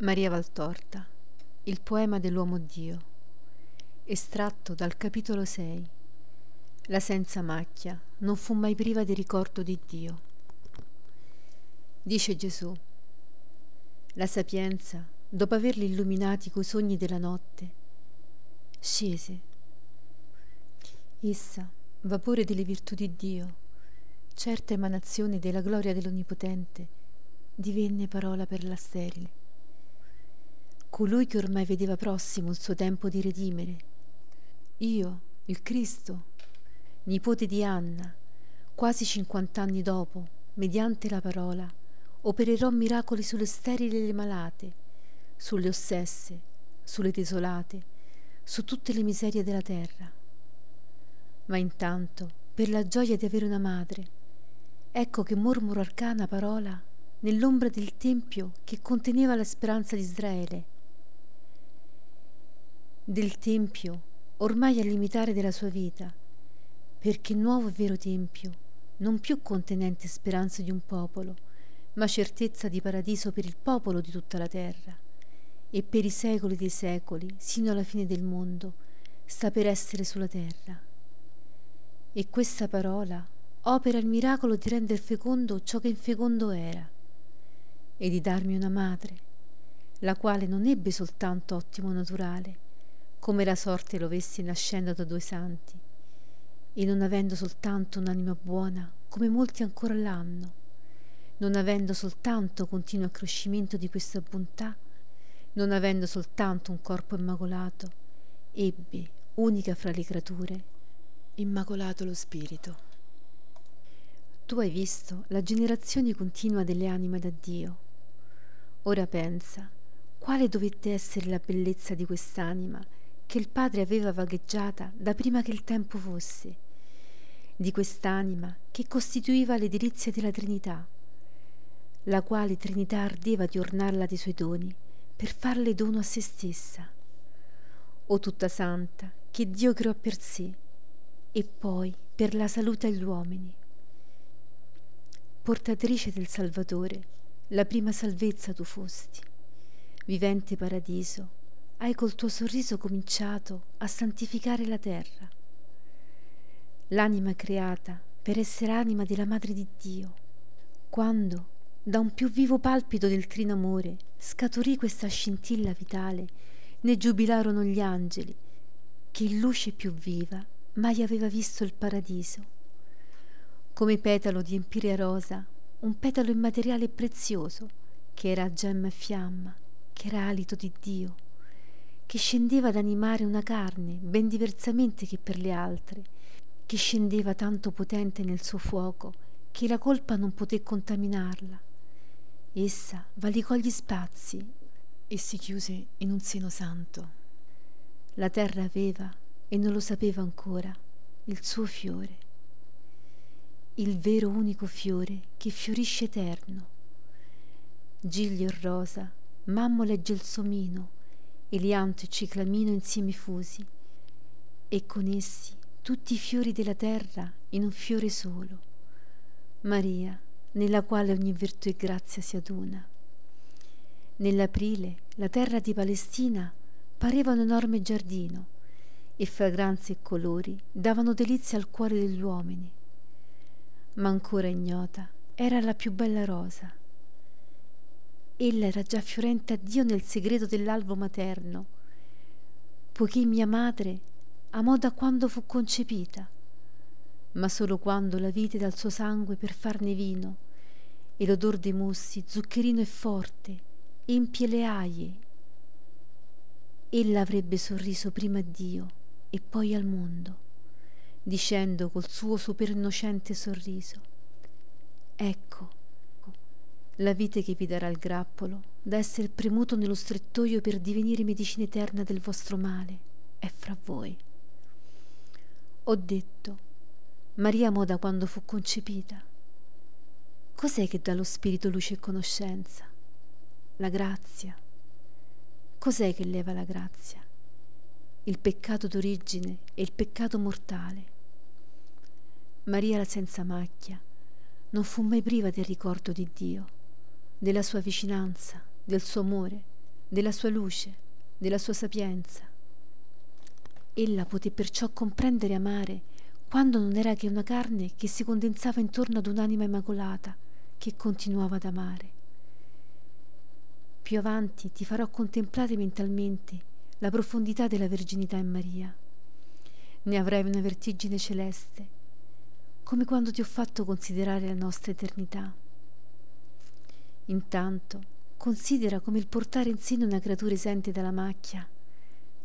Maria Valtorta, il poema dell'uomo Dio, estratto dal capitolo 6. La senza macchia non fu mai priva di ricordo di Dio. Dice Gesù, la sapienza, dopo averli illuminati coi sogni della notte, scese. Essa, vapore delle virtù di Dio, certa emanazione della gloria dell'Onnipotente, divenne parola per la sterile colui che ormai vedeva prossimo il suo tempo di redimere. Io, il Cristo, nipote di Anna, quasi cinquant'anni dopo, mediante la parola, opererò miracoli sulle sterili e le malate, sulle ossesse, sulle desolate, su tutte le miserie della terra. Ma intanto, per la gioia di avere una madre, ecco che mormoro arcana parola nell'ombra del tempio che conteneva la speranza di Israele del Tempio, ormai al limitare della sua vita, perché nuovo e vero Tempio, non più contenente speranza di un popolo, ma certezza di paradiso per il popolo di tutta la terra, e per i secoli dei secoli, sino alla fine del mondo, sta per essere sulla terra. E questa parola opera il miracolo di rendere fecondo ciò che infecondo era, e di darmi una madre, la quale non ebbe soltanto ottimo naturale, come la sorte lo avesse nascendo da due santi, e non avendo soltanto un'anima buona, come molti ancora l'hanno, non avendo soltanto continuo accrescimento di questa bontà, non avendo soltanto un corpo immacolato, ebbe, unica fra le creature, immacolato lo spirito. Tu hai visto la generazione continua delle anime da Dio. Ora pensa, quale dovette essere la bellezza di quest'anima che il Padre aveva vagheggiata da prima che il tempo fosse, di quest'anima che costituiva le delizie della Trinità, la quale Trinità ardeva di ornarla dei suoi doni per farle dono a se stessa. O tutta santa, che Dio creò per sé e poi per la salute agli uomini. Portatrice del Salvatore, la prima salvezza tu fosti, vivente paradiso, hai col tuo sorriso cominciato a santificare la terra. L'anima creata per essere anima della Madre di Dio, quando da un più vivo palpito del trino amore scaturì questa scintilla vitale, ne giubilarono gli angeli, che in luce più viva mai aveva visto il paradiso. Come petalo di empirea rosa, un petalo immateriale e prezioso, che era gemma e fiamma, che era alito di Dio che scendeva ad animare una carne ben diversamente che per le altre, che scendeva tanto potente nel suo fuoco che la colpa non poté contaminarla. Essa valicò gli spazi e si chiuse in un seno santo. La terra aveva, e non lo sapeva ancora, il suo fiore, il vero unico fiore che fiorisce eterno. Giglio e rosa, mammola e gelsomino, Elianto e Ciclamino insieme fusi, e con essi tutti i fiori della terra in un fiore solo, Maria, nella quale ogni virtù e grazia si aduna. Nell'aprile la terra di Palestina pareva un enorme giardino, e fragranze e colori davano delizia al cuore degli uomini. Ma ancora ignota era la più bella rosa, Ella era già fiorente a Dio nel segreto dell'albo materno, poiché mia madre amò da quando fu concepita, ma solo quando la vide dal suo sangue per farne vino, e l'odor dei mussi zuccherino e forte, empie le aie. Ella avrebbe sorriso prima a Dio e poi al mondo, dicendo col suo super innocente sorriso, Ecco, la vite che vi darà il grappolo, da essere premuto nello strettoio per divenire medicina eterna del vostro male, è fra voi. Ho detto, Maria amò da quando fu concepita. Cos'è che dà allo spirito luce e conoscenza? La grazia. Cos'è che leva la grazia? Il peccato d'origine e il peccato mortale. Maria la senza macchia non fu mai priva del ricordo di Dio della sua vicinanza, del suo amore, della sua luce, della sua sapienza. Ella poté perciò comprendere e amare quando non era che una carne che si condensava intorno ad un'anima immacolata che continuava ad amare. Più avanti ti farò contemplare mentalmente la profondità della verginità in Maria. Ne avrai una vertigine celeste, come quando ti ho fatto considerare la nostra eternità. Intanto considera come il portare in seno una creatura esente dalla macchia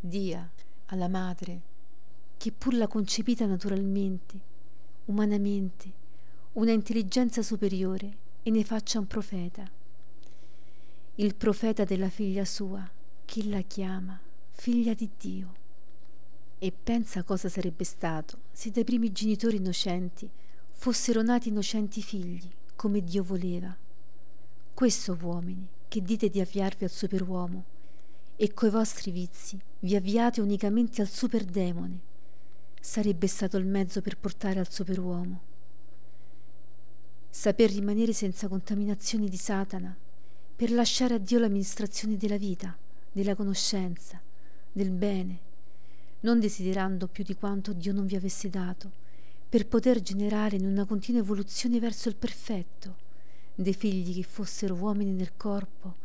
dia alla madre che pur l'ha concepita naturalmente, umanamente, una intelligenza superiore e ne faccia un profeta. Il profeta della figlia sua, che la chiama figlia di Dio. E pensa cosa sarebbe stato se dai primi genitori innocenti fossero nati innocenti figli, come Dio voleva. Questo, uomini, che dite di avviarvi al superuomo, e coi vostri vizi vi avviate unicamente al superdemone, sarebbe stato il mezzo per portare al superuomo. Saper rimanere senza contaminazioni di Satana, per lasciare a Dio l'amministrazione della vita, della conoscenza, del bene, non desiderando più di quanto Dio non vi avesse dato, per poter generare in una continua evoluzione verso il perfetto dei figli che fossero uomini nel corpo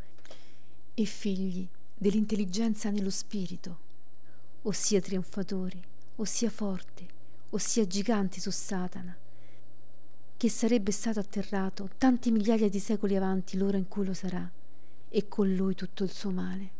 e figli dell'intelligenza nello spirito, ossia trionfatori, ossia forti, ossia giganti su Satana, che sarebbe stato atterrato tanti migliaia di secoli avanti l'ora in cui lo sarà, e con lui tutto il suo male.